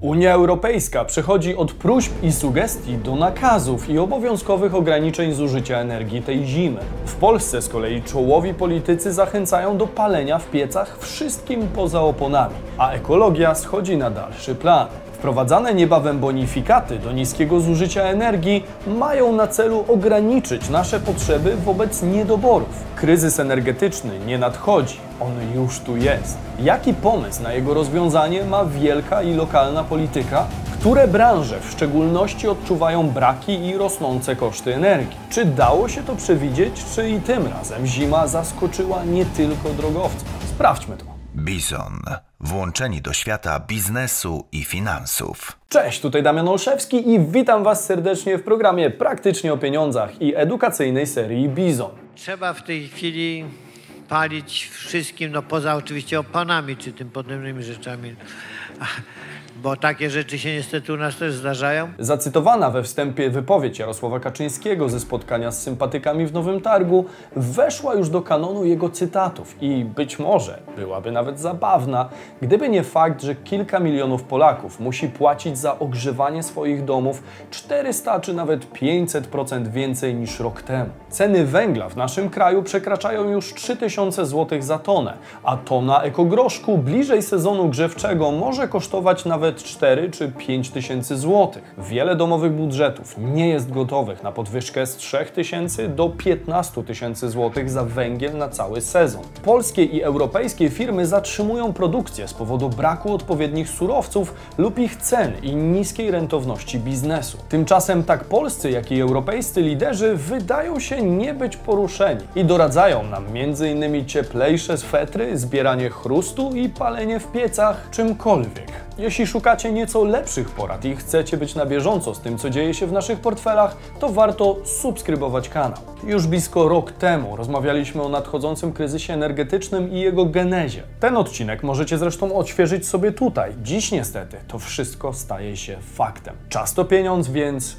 Unia Europejska przechodzi od próśb i sugestii do nakazów i obowiązkowych ograniczeń zużycia energii tej zimy. W Polsce z kolei czołowi politycy zachęcają do palenia w piecach wszystkim poza oponami, a ekologia schodzi na dalszy plan. Wprowadzane niebawem bonifikaty do niskiego zużycia energii mają na celu ograniczyć nasze potrzeby wobec niedoborów. Kryzys energetyczny nie nadchodzi, on już tu jest. Jaki pomysł na jego rozwiązanie ma wielka i lokalna polityka? Które branże w szczególności odczuwają braki i rosnące koszty energii? Czy dało się to przewidzieć, czy i tym razem zima zaskoczyła nie tylko drogowców? Sprawdźmy to. Bizon. Włączeni do świata biznesu i finansów. Cześć, tutaj Damian Olszewski i witam Was serdecznie w programie Praktycznie o pieniądzach i edukacyjnej serii Bizon. Trzeba w tej chwili palić wszystkim, no poza oczywiście opanami czy tym podobnymi rzeczami bo takie rzeczy się niestety u nas też zdarzają. Zacytowana we wstępie wypowiedź Jarosława Kaczyńskiego ze spotkania z sympatykami w Nowym Targu weszła już do kanonu jego cytatów i być może byłaby nawet zabawna, gdyby nie fakt, że kilka milionów Polaków musi płacić za ogrzewanie swoich domów 400 czy nawet 500% więcej niż rok temu. Ceny węgla w naszym kraju przekraczają już 3000 zł za tonę, a tona ekogroszku bliżej sezonu grzewczego może kosztować nawet nawet 4 czy 5 tysięcy złotych. Wiele domowych budżetów nie jest gotowych na podwyżkę z 3 tysięcy do 15 tysięcy złotych za węgiel na cały sezon. Polskie i europejskie firmy zatrzymują produkcję z powodu braku odpowiednich surowców lub ich cen i niskiej rentowności biznesu. Tymczasem tak polscy, jak i europejscy liderzy wydają się nie być poruszeni i doradzają nam m.in. cieplejsze swetry, zbieranie chrustu i palenie w piecach czymkolwiek. Jeśli szukacie nieco lepszych porad i chcecie być na bieżąco z tym, co dzieje się w naszych portfelach, to warto subskrybować kanał. Już blisko rok temu rozmawialiśmy o nadchodzącym kryzysie energetycznym i jego genezie. Ten odcinek możecie zresztą odświeżyć sobie tutaj. Dziś niestety to wszystko staje się faktem. Czas to pieniądz, więc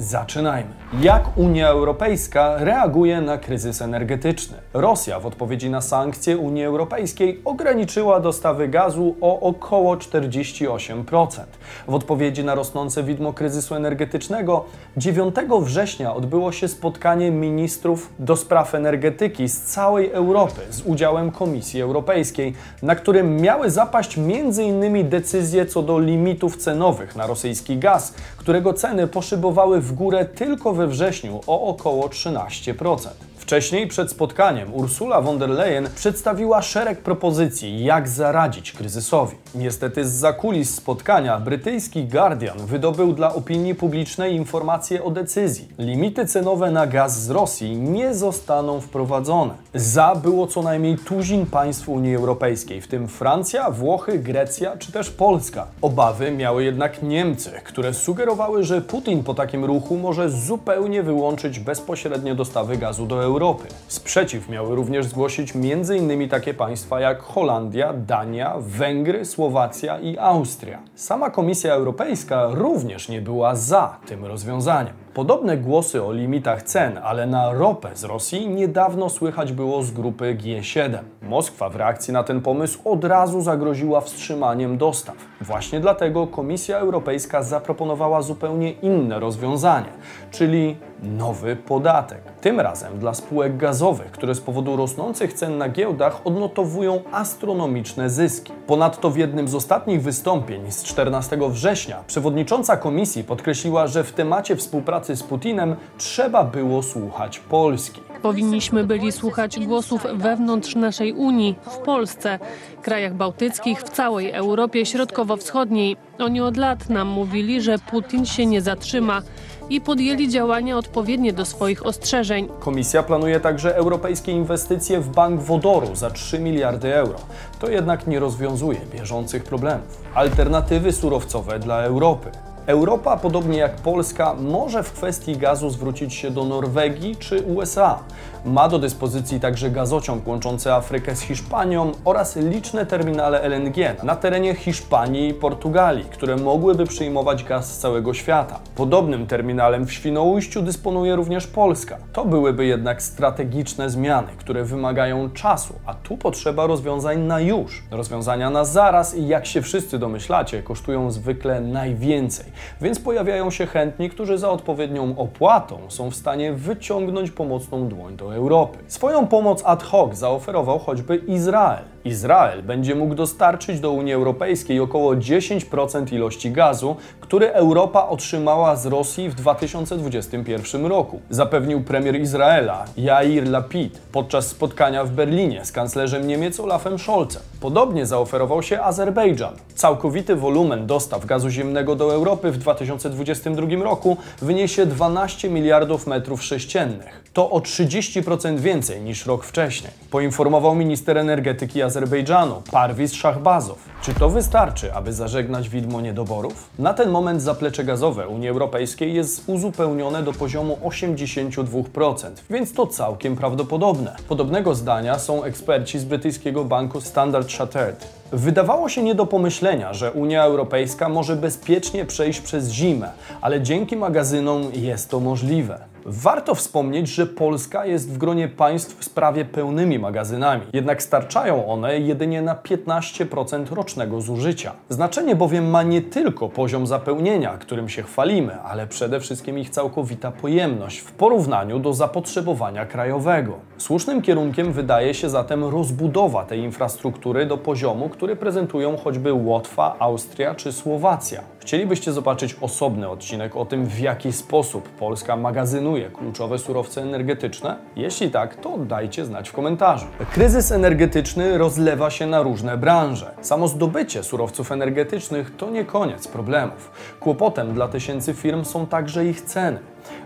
Zaczynajmy. Jak Unia Europejska reaguje na kryzys energetyczny? Rosja w odpowiedzi na sankcje Unii Europejskiej ograniczyła dostawy gazu o około 48%. W odpowiedzi na rosnące widmo kryzysu energetycznego 9 września odbyło się spotkanie ministrów do spraw energetyki z całej Europy z udziałem Komisji Europejskiej, na którym miały zapaść m.in. decyzje co do limitów cenowych na rosyjski gaz, którego ceny poszybowały w górę tylko we wrześniu o około 13%. Wcześniej, przed spotkaniem, Ursula von der Leyen przedstawiła szereg propozycji, jak zaradzić kryzysowi. Niestety z zakulis spotkania brytyjski Guardian wydobył dla opinii publicznej informacje o decyzji. Limity cenowe na gaz z Rosji nie zostaną wprowadzone. Za było co najmniej tuzin państw Unii Europejskiej, w tym Francja, Włochy, Grecja czy też Polska. Obawy miały jednak Niemcy, które sugerowały, że Putin po takim ruchu może zupełnie wyłączyć bezpośrednie dostawy gazu do Europy. Europy. Sprzeciw miały również zgłosić m.in. takie państwa jak Holandia, Dania, Węgry, Słowacja i Austria. Sama Komisja Europejska również nie była za tym rozwiązaniem. Podobne głosy o limitach cen, ale na ropę z Rosji niedawno słychać było z grupy G7. Moskwa w reakcji na ten pomysł od razu zagroziła wstrzymaniem dostaw. Właśnie dlatego Komisja Europejska zaproponowała zupełnie inne rozwiązanie, czyli nowy podatek. Tym razem dla spółek gazowych, które z powodu rosnących cen na giełdach odnotowują astronomiczne zyski. Ponadto w jednym z ostatnich wystąpień z 14 września przewodnicząca komisji podkreśliła, że w temacie współpracy z Putinem trzeba było słuchać Polski. Powinniśmy byli słuchać głosów wewnątrz naszej Unii, w Polsce, krajach bałtyckich, w całej Europie Środkowo-Wschodniej. Oni od lat nam mówili, że Putin się nie zatrzyma i podjęli działania odpowiednie do swoich ostrzeżeń. Komisja planuje także europejskie inwestycje w bank wodoru za 3 miliardy euro. To jednak nie rozwiązuje bieżących problemów. Alternatywy surowcowe dla Europy. Europa, podobnie jak Polska, może w kwestii gazu zwrócić się do Norwegii czy USA. Ma do dyspozycji także gazociąg łączący Afrykę z Hiszpanią oraz liczne terminale LNG na terenie Hiszpanii i Portugalii, które mogłyby przyjmować gaz z całego świata. Podobnym terminalem w Świnoujściu dysponuje również Polska. To byłyby jednak strategiczne zmiany, które wymagają czasu, a tu potrzeba rozwiązań na już. Rozwiązania na zaraz i jak się wszyscy domyślacie, kosztują zwykle najwięcej, więc pojawiają się chętni, którzy za odpowiednią opłatą są w stanie wyciągnąć pomocną dłoń do Europy. Swoją pomoc ad hoc zaoferował choćby Izrael. Izrael będzie mógł dostarczyć do Unii Europejskiej około 10% ilości gazu, który Europa otrzymała z Rosji w 2021 roku. Zapewnił premier Izraela Yair Lapid podczas spotkania w Berlinie z kanclerzem Niemiec Olafem Scholzem. Podobnie zaoferował się Azerbejdżan. Całkowity wolumen dostaw gazu ziemnego do Europy w 2022 roku wyniesie 12 miliardów metrów sześciennych. To o 30% więcej niż rok wcześniej, poinformował minister energetyki Azerbejdżanu Parviz Shahbazow. Czy to wystarczy, aby zażegnać widmo niedoborów? Na ten moment zaplecze gazowe Unii Europejskiej jest uzupełnione do poziomu 82%, więc to całkiem prawdopodobne. Podobnego zdania są eksperci z brytyjskiego banku Standard Chartered. Wydawało się nie do pomyślenia, że Unia Europejska może bezpiecznie przejść przez zimę, ale dzięki magazynom jest to możliwe. Warto wspomnieć, że Polska jest w gronie państw z prawie pełnymi magazynami, jednak starczają one jedynie na 15% rocznego zużycia. Znaczenie bowiem ma nie tylko poziom zapełnienia, którym się chwalimy, ale przede wszystkim ich całkowita pojemność w porównaniu do zapotrzebowania krajowego. Słusznym kierunkiem wydaje się zatem rozbudowa tej infrastruktury do poziomu, który prezentują choćby Łotwa, Austria czy Słowacja. Chcielibyście zobaczyć osobny odcinek o tym, w jaki sposób Polska magazynuje kluczowe surowce energetyczne? Jeśli tak, to dajcie znać w komentarzu. Kryzys energetyczny rozlewa się na różne branże. Samo zdobycie surowców energetycznych to nie koniec problemów. Kłopotem dla tysięcy firm są także ich ceny.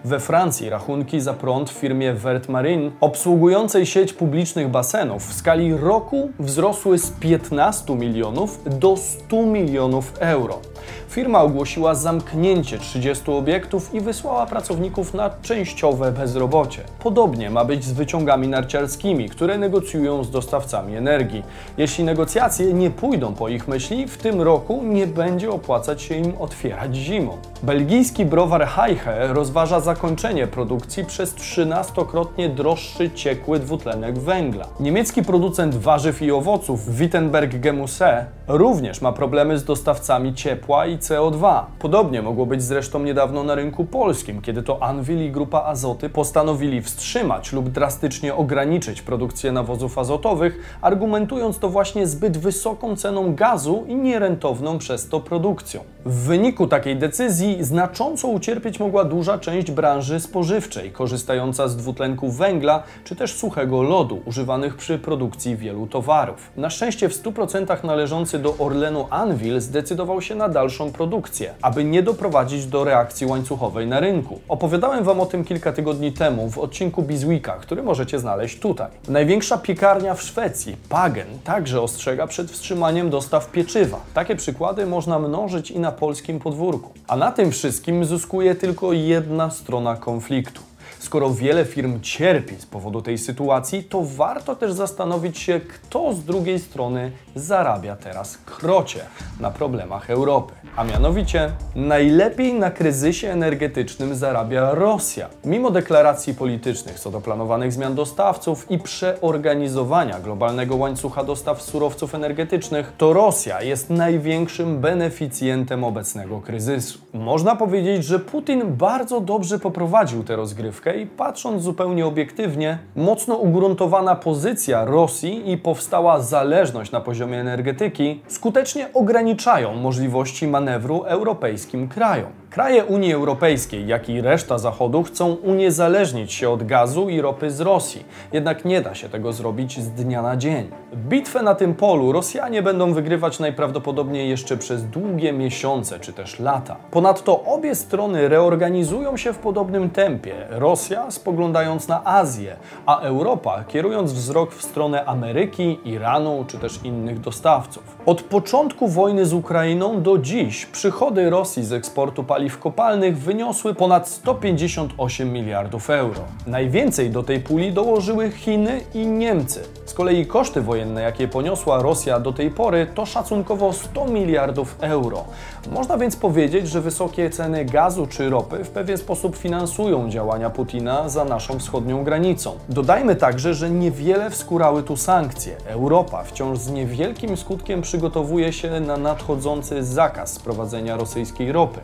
We Francji rachunki za prąd w firmie Vert Marine, obsługującej sieć publicznych basenów, w skali roku wzrosły z 15 milionów do 100 milionów euro. Firma ogłosiła zamknięcie 30 obiektów i wysłała pracowników na częściowe bezrobocie. Podobnie ma być z wyciągami narciarskimi, które negocjują z dostawcami energii. Jeśli negocjacje nie pójdą po ich myśli, w tym roku nie będzie opłacać się im otwierać zimą. Belgijski browar Heiche rozważa zakończenie produkcji przez 13-krotnie droższy ciekły dwutlenek węgla. Niemiecki producent warzyw i owoców Wittenberg Gemüse również ma problemy z dostawcami ciepła i CO2. Podobnie mogło być zresztą niedawno na rynku polskim, kiedy to Anvil i grupa Azoty postanowili wstrzymać lub drastycznie ograniczyć produkcję nawozów azotowych, argumentując to właśnie zbyt wysoką ceną gazu i nierentowną przez to produkcją. W wyniku takiej decyzji znacząco ucierpieć mogła duża część branży spożywczej, korzystająca z dwutlenku węgla czy też suchego lodu, używanych przy produkcji wielu towarów. Na szczęście w 100% należący do Orlenu Anvil zdecydował się na dalszą produkcję, aby nie doprowadzić do reakcji łańcuchowej na rynku. Opowiadałem Wam o tym kilka tygodni temu w odcinku Bizweeka, który możecie znaleźć tutaj. Największa piekarnia w Szwecji, Pagen, także ostrzega przed wstrzymaniem dostaw pieczywa. Takie przykłady można mnożyć i na polskim podwórku. A na tym wszystkim zyskuje tylko jedna strona konfliktu. Skoro wiele firm cierpi z powodu tej sytuacji, to warto też zastanowić się, kto z drugiej strony zarabia teraz krocie na problemach Europy. A mianowicie najlepiej na kryzysie energetycznym zarabia Rosja. Mimo deklaracji politycznych co do planowanych zmian dostawców i przeorganizowania globalnego łańcucha dostaw surowców energetycznych, to Rosja jest największym beneficjentem obecnego kryzysu. Można powiedzieć, że Putin bardzo dobrze poprowadził tę rozgrywkę i patrząc zupełnie obiektywnie, mocno ugruntowana pozycja Rosji i powstała zależność na poziomie energetyki skutecznie ograniczają możliwości manewru europejskim krajom. Kraje Unii Europejskiej, jak i reszta Zachodu chcą uniezależnić się od gazu i ropy z Rosji. Jednak nie da się tego zrobić z dnia na dzień. Bitwę na tym polu Rosjanie będą wygrywać najprawdopodobniej jeszcze przez długie miesiące czy też lata. Ponadto obie strony reorganizują się w podobnym tempie. Rosja spoglądając na Azję, a Europa kierując wzrok w stronę Ameryki, Iranu czy też innych dostawców. Od początku wojny z Ukrainą do dziś przychody Rosji z eksportu paliw kopalnych wyniosły ponad 158 miliardów euro. Najwięcej do tej puli dołożyły Chiny i Niemcy. Z kolei koszty wojenne, jakie poniosła Rosja do tej pory, to szacunkowo 100 miliardów euro. Można więc powiedzieć, że wysokie ceny gazu czy ropy w pewien sposób finansują działania Putina za naszą wschodnią granicą. Dodajmy także, że niewiele wskórały tu sankcje. Europa wciąż z niewielkim skutkiem przygotowuje się na nadchodzący zakaz sprowadzenia rosyjskiej ropy,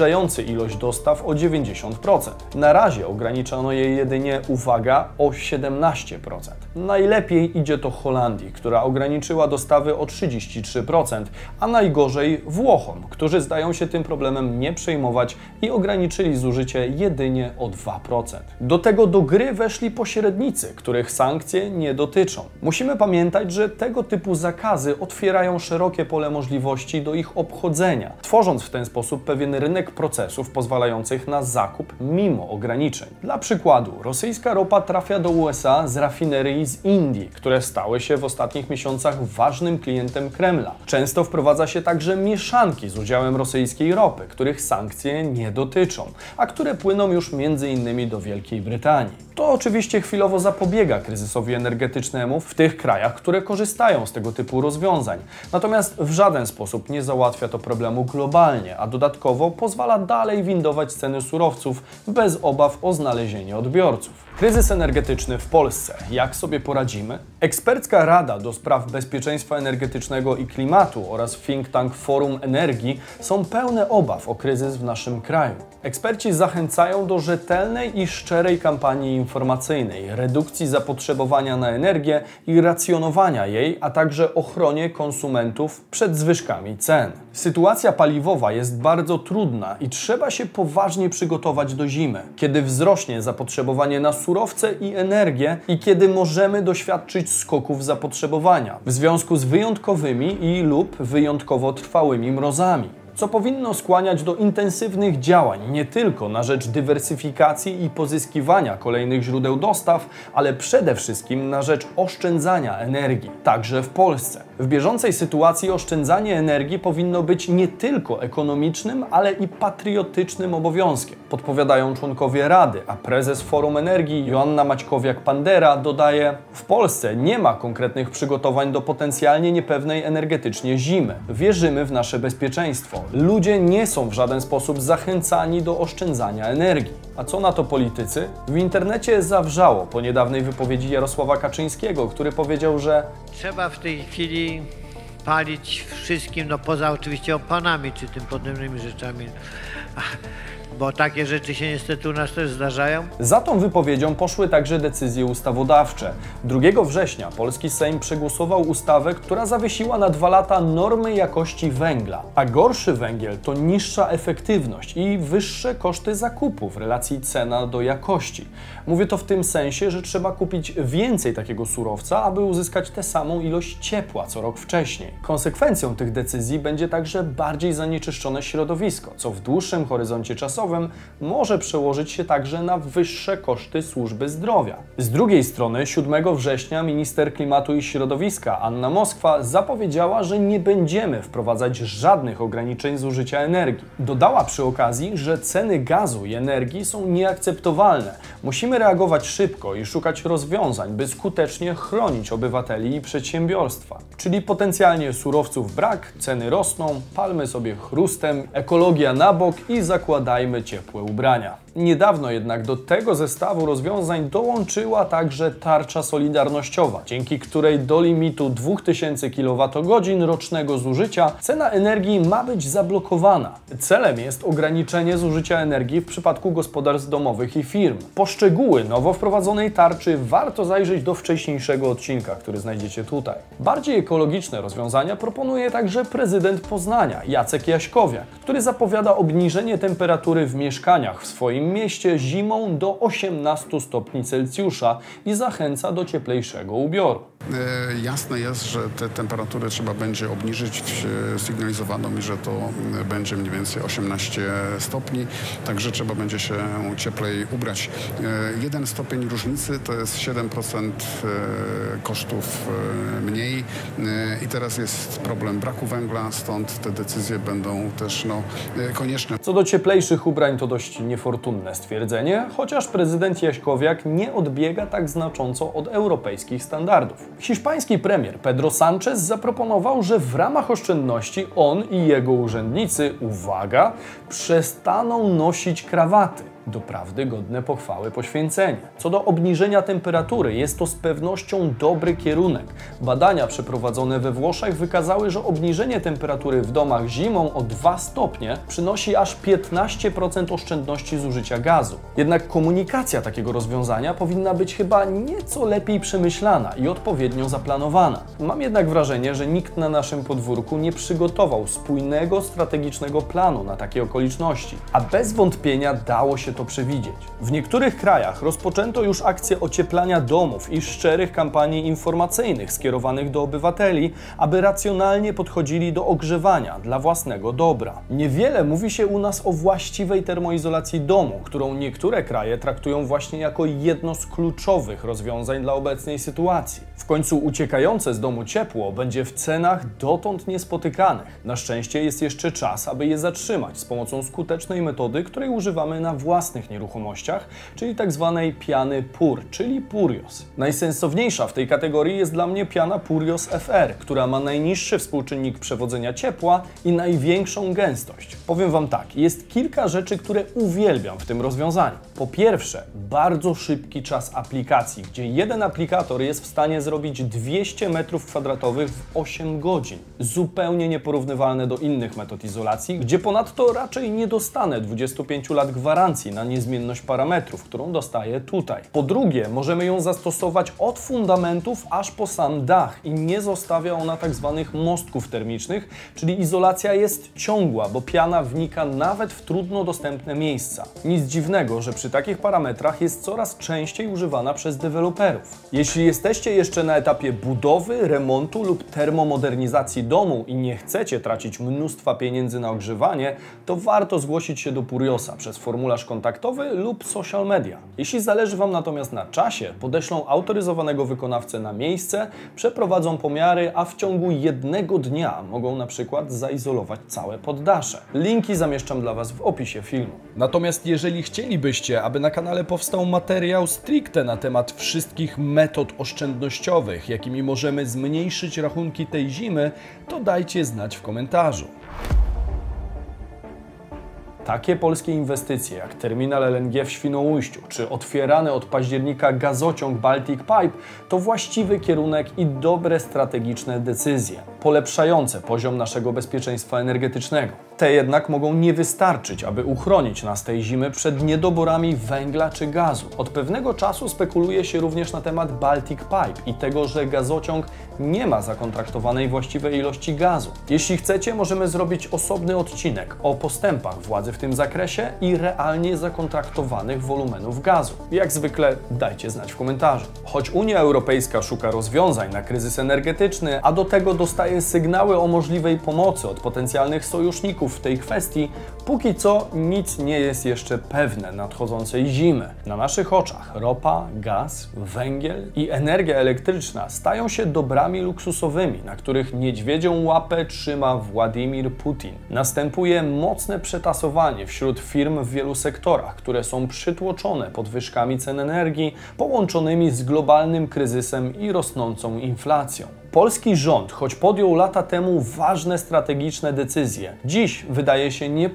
obniżający ilość dostaw o 90%. Na razie ograniczono jej jedynie, uwaga, o 17%. Najlepiej idzie to Holandii, która ograniczyła dostawy o 33%, a najgorzej Włochom, którzy zdają się tym problemem nie przejmować i ograniczyli zużycie jedynie o 2%. Do tego do gry weszli pośrednicy, których sankcje nie dotyczą. Musimy pamiętać, że tego typu zakazy otwierają szerokie pole możliwości do ich obchodzenia, tworząc w ten sposób pewien rynek procesów pozwalających na zakup mimo ograniczeń. Dla przykładu, rosyjska ropa trafia do USA z rafinerii z Indii, które stały się w ostatnich miesiącach ważnym klientem Kremla. Często wprowadza się także mieszanki z udziałem rosyjskiej ropy, których sankcje nie dotyczą, a które płyną już innymi do Wielkiej Brytanii. To oczywiście chwilowo zapobiega kryzysowi energetycznemu w tych krajach, które korzystają z tego typu rozwiązań. Natomiast w żaden sposób nie załatwia to problemu globalnie, a dodatkowo pozwala dalej windować ceny surowców bez obaw o znalezienie odbiorców. Kryzys energetyczny w Polsce. Jak sobie poradzimy? Ekspercka Rada do Spraw Bezpieczeństwa Energetycznego i Klimatu oraz think tank Forum Energii są pełne obaw o kryzys w naszym kraju. Eksperci zachęcają do rzetelnej i szczerej kampanii informacyjnej, redukcji zapotrzebowania na energię i racjonowania jej, a także ochronie konsumentów przed zwyżkami cen. Sytuacja paliwowa jest bardzo trudna i trzeba się poważnie przygotować do zimy, kiedy wzrośnie zapotrzebowanie na surowce i energię i kiedy możemy doświadczyć skoków zapotrzebowania w związku z wyjątkowymi i lub wyjątkowo trwałymi mrozami co powinno skłaniać do intensywnych działań nie tylko na rzecz dywersyfikacji i pozyskiwania kolejnych źródeł dostaw, ale przede wszystkim na rzecz oszczędzania energii, także w Polsce. W bieżącej sytuacji oszczędzanie energii powinno być nie tylko ekonomicznym, ale i patriotycznym obowiązkiem, podpowiadają członkowie Rady, a prezes Forum Energii Joanna Maćkowiak-Pandera dodaje: W Polsce nie ma konkretnych przygotowań do potencjalnie niepewnej energetycznie zimy. Wierzymy w nasze bezpieczeństwo. Ludzie nie są w żaden sposób zachęcani do oszczędzania energii. A co na to politycy? W internecie zawrzało po niedawnej wypowiedzi Jarosława Kaczyńskiego, który powiedział, że Trzeba w tej chwili palić wszystkim, no poza oczywiście opanami czy tym podobnymi rzeczami, bo takie rzeczy się niestety u nas też zdarzają. Za tą wypowiedzią poszły także decyzje ustawodawcze. 2 września polski Sejm przegłosował ustawę, która zawiesiła na dwa lata normy jakości węgla. A gorszy węgiel to niższa efektywność i wyższe koszty zakupu w relacji cena do jakości. Mówię to w tym sensie, że trzeba kupić więcej takiego surowca, aby uzyskać tę samą ilość ciepła co rok wcześniej. Konsekwencją tych decyzji będzie także bardziej zanieczyszczone środowisko, co w dłuższym horyzoncie czasowym może przełożyć się także na wyższe koszty służby zdrowia. Z drugiej strony 7 września minister klimatu i środowiska Anna Moskwa zapowiedziała, że nie będziemy wprowadzać żadnych ograniczeń zużycia energii. Dodała przy okazji, że ceny gazu i energii są nieakceptowalne. Musimy reagować szybko i szukać rozwiązań, by skutecznie chronić obywateli i przedsiębiorstwa. Czyli potencjalnie surowców brak, ceny rosną, palmy sobie chrustem, ekologia na bok i zakładajmy ciepłe ubrania. Niedawno jednak do tego zestawu rozwiązań dołączyła także tarcza solidarnościowa, dzięki której do limitu 2000 kWh rocznego zużycia cena energii ma być zablokowana. Celem jest ograniczenie zużycia energii w przypadku gospodarstw domowych i firm. Po szczegóły nowo wprowadzonej tarczy warto zajrzeć do wcześniejszego odcinka, który znajdziecie tutaj. Bardziej ekologiczne rozwiązania proponuje także prezydent Poznania, Jacek Jaśkowiak, który zapowiada obniżenie temperatury w mieszkaniach w swoim mieście zimą do 18 stopni Celsjusza i zachęca do cieplejszego ubioru. E, Jasne jest, że te temperatury trzeba będzie obniżyć. E, Sygnalizowano mi, że to m, będzie mniej więcej 18 stopni, także trzeba będzie się cieplej ubrać. E, Jeden stopień różnicy to jest 7% e, kosztów e, mniej E, i teraz jest problem braku węgla, stąd te decyzje będą też no, e, konieczne. Co do cieplejszych ubrań to dość niefortunne stwierdzenie, chociaż prezydent Jaśkowiak nie odbiega tak znacząco od europejskich standardów. Hiszpański premier Pedro Sánchez zaproponował, że w ramach oszczędności on i jego urzędnicy, uwaga, przestaną nosić krawaty. Doprawdy godne pochwały poświęcenie. Co do obniżenia temperatury, jest to z pewnością dobry kierunek. Badania przeprowadzone we Włoszech wykazały, że obniżenie temperatury w domach zimą o 2 stopnie przynosi aż 15% oszczędności zużycia gazu. Jednak komunikacja takiego rozwiązania powinna być chyba nieco lepiej przemyślana i odpowiednio zaplanowana. Mam jednak wrażenie, że nikt na naszym podwórku nie przygotował spójnego, strategicznego planu na takie okoliczności, a bez wątpienia dało się przewidzieć. W niektórych krajach rozpoczęto już akcję ocieplania domów i szczerych kampanii informacyjnych skierowanych do obywateli, aby racjonalnie podchodzili do ogrzewania dla własnego dobra. Niewiele mówi się u nas o właściwej termoizolacji domu, którą niektóre kraje traktują właśnie jako jedno z kluczowych rozwiązań dla obecnej sytuacji. W końcu uciekające z domu ciepło będzie w cenach dotąd niespotykanych. Na szczęście jest jeszcze czas, aby je zatrzymać z pomocą skutecznej metody, której używamy na własnych nieruchomościach, czyli tak zwanej piany PUR, czyli Purios. Najsensowniejsza w tej kategorii jest dla mnie piana Purios FR, która ma najniższy współczynnik przewodzenia ciepła i największą gęstość. Powiem Wam tak, jest kilka rzeczy, które uwielbiam w tym rozwiązaniu. Po pierwsze, bardzo szybki czas aplikacji, gdzie jeden aplikator jest w stanie zrobić 200 m2 w 8 godzin. Zupełnie nieporównywalne do innych metod izolacji, gdzie ponadto raczej nie dostanę 25 lat gwarancji na niezmienność parametrów, którą dostaję tutaj. Po drugie, możemy ją zastosować od fundamentów aż po sam dach i nie zostawia ona tak zwanych mostków termicznych, czyli izolacja jest ciągła, bo piana wnika nawet w trudno dostępne miejsca. Nic dziwnego, że przy takich parametrach jest coraz częściej używana przez deweloperów. Jeśli jesteście jeszcze na etapie budowy, remontu lub termomodernizacji domu i nie chcecie tracić mnóstwa pieniędzy na ogrzewanie, to warto zgłosić się do Puriosa przez formularz kontaktowy lub social media. Jeśli zależy Wam natomiast na czasie, podeślą autoryzowanego wykonawcę na miejsce, przeprowadzą pomiary, a w ciągu jednego dnia mogą na przykład zaizolować całe poddasze. Linki zamieszczam dla Was w opisie filmu. Natomiast jeżeli chcielibyście, aby na kanale powstał materiał stricte na temat wszystkich metod oszczędnościowych, jakimi możemy zmniejszyć rachunki tej zimy, to dajcie znać w komentarzu. Takie polskie inwestycje jak terminal LNG w Świnoujściu czy otwierany od października gazociąg Baltic Pipe to właściwy kierunek i dobre strategiczne decyzje, polepszające poziom naszego bezpieczeństwa energetycznego. Te jednak mogą nie wystarczyć, aby uchronić nas tej zimy przed niedoborami węgla czy gazu. Od pewnego czasu spekuluje się również na temat Baltic Pipe i tego, że gazociąg nie ma zakontraktowanej właściwej ilości gazu. Jeśli chcecie, możemy zrobić osobny odcinek o postępach władzy w tym zakresie i realnie zakontraktowanych wolumenów gazu. Jak zwykle dajcie znać w komentarzu. Choć Unia Europejska szuka rozwiązań na kryzys energetyczny, a do tego dostaje sygnały o możliwej pomocy od potencjalnych sojuszników w tej kwestii, póki co nic nie jest jeszcze pewne nadchodzącej zimy. Na naszych oczach ropa, gaz, węgiel i energia elektryczna stają się dobrami luksusowymi, na których niedźwiedzią łapę trzyma Władimir Putin. Następuje mocne przetasowanie wśród firm w wielu sektorach, które są przytłoczone podwyżkami cen energii połączonymi z globalnym kryzysem i rosnącą inflacją. Polski rząd, choć podjął lata temu ważne strategiczne decyzje, dziś wydaje się nie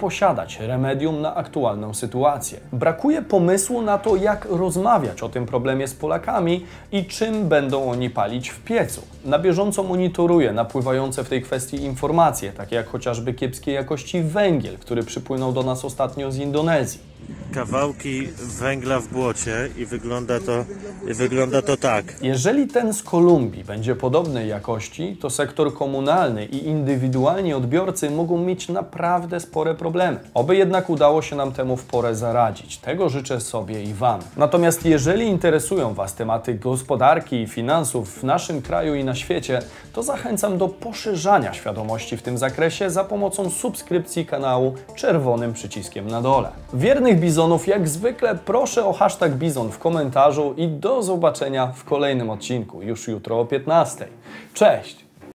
remedium na aktualną sytuację. Brakuje pomysłu na to, jak rozmawiać o tym problemie z Polakami i czym będą oni palić w piecu. Na bieżąco monitoruję napływające w tej kwestii informacje, takie jak chociażby kiepskiej jakości węgiel, który przypłynął do nas ostatnio z Indonezji kawałki węgla w błocie i wygląda to, i wygląda to tak. Jeżeli ten z Kolumbii będzie podobnej jakości, to sektor komunalny i indywidualni odbiorcy mogą mieć naprawdę spore problemy. Oby jednak udało się nam temu w porę zaradzić. Tego życzę sobie i Wam. Natomiast jeżeli interesują Was tematy gospodarki i finansów w naszym kraju i na świecie, to zachęcam do poszerzania świadomości w tym zakresie za pomocą subskrypcji kanału czerwonym przyciskiem na dole. Wiernych bizonów jak zwykle proszę o hashtag bizon w komentarzu i do zobaczenia w kolejnym odcinku już jutro o 15. Cześć!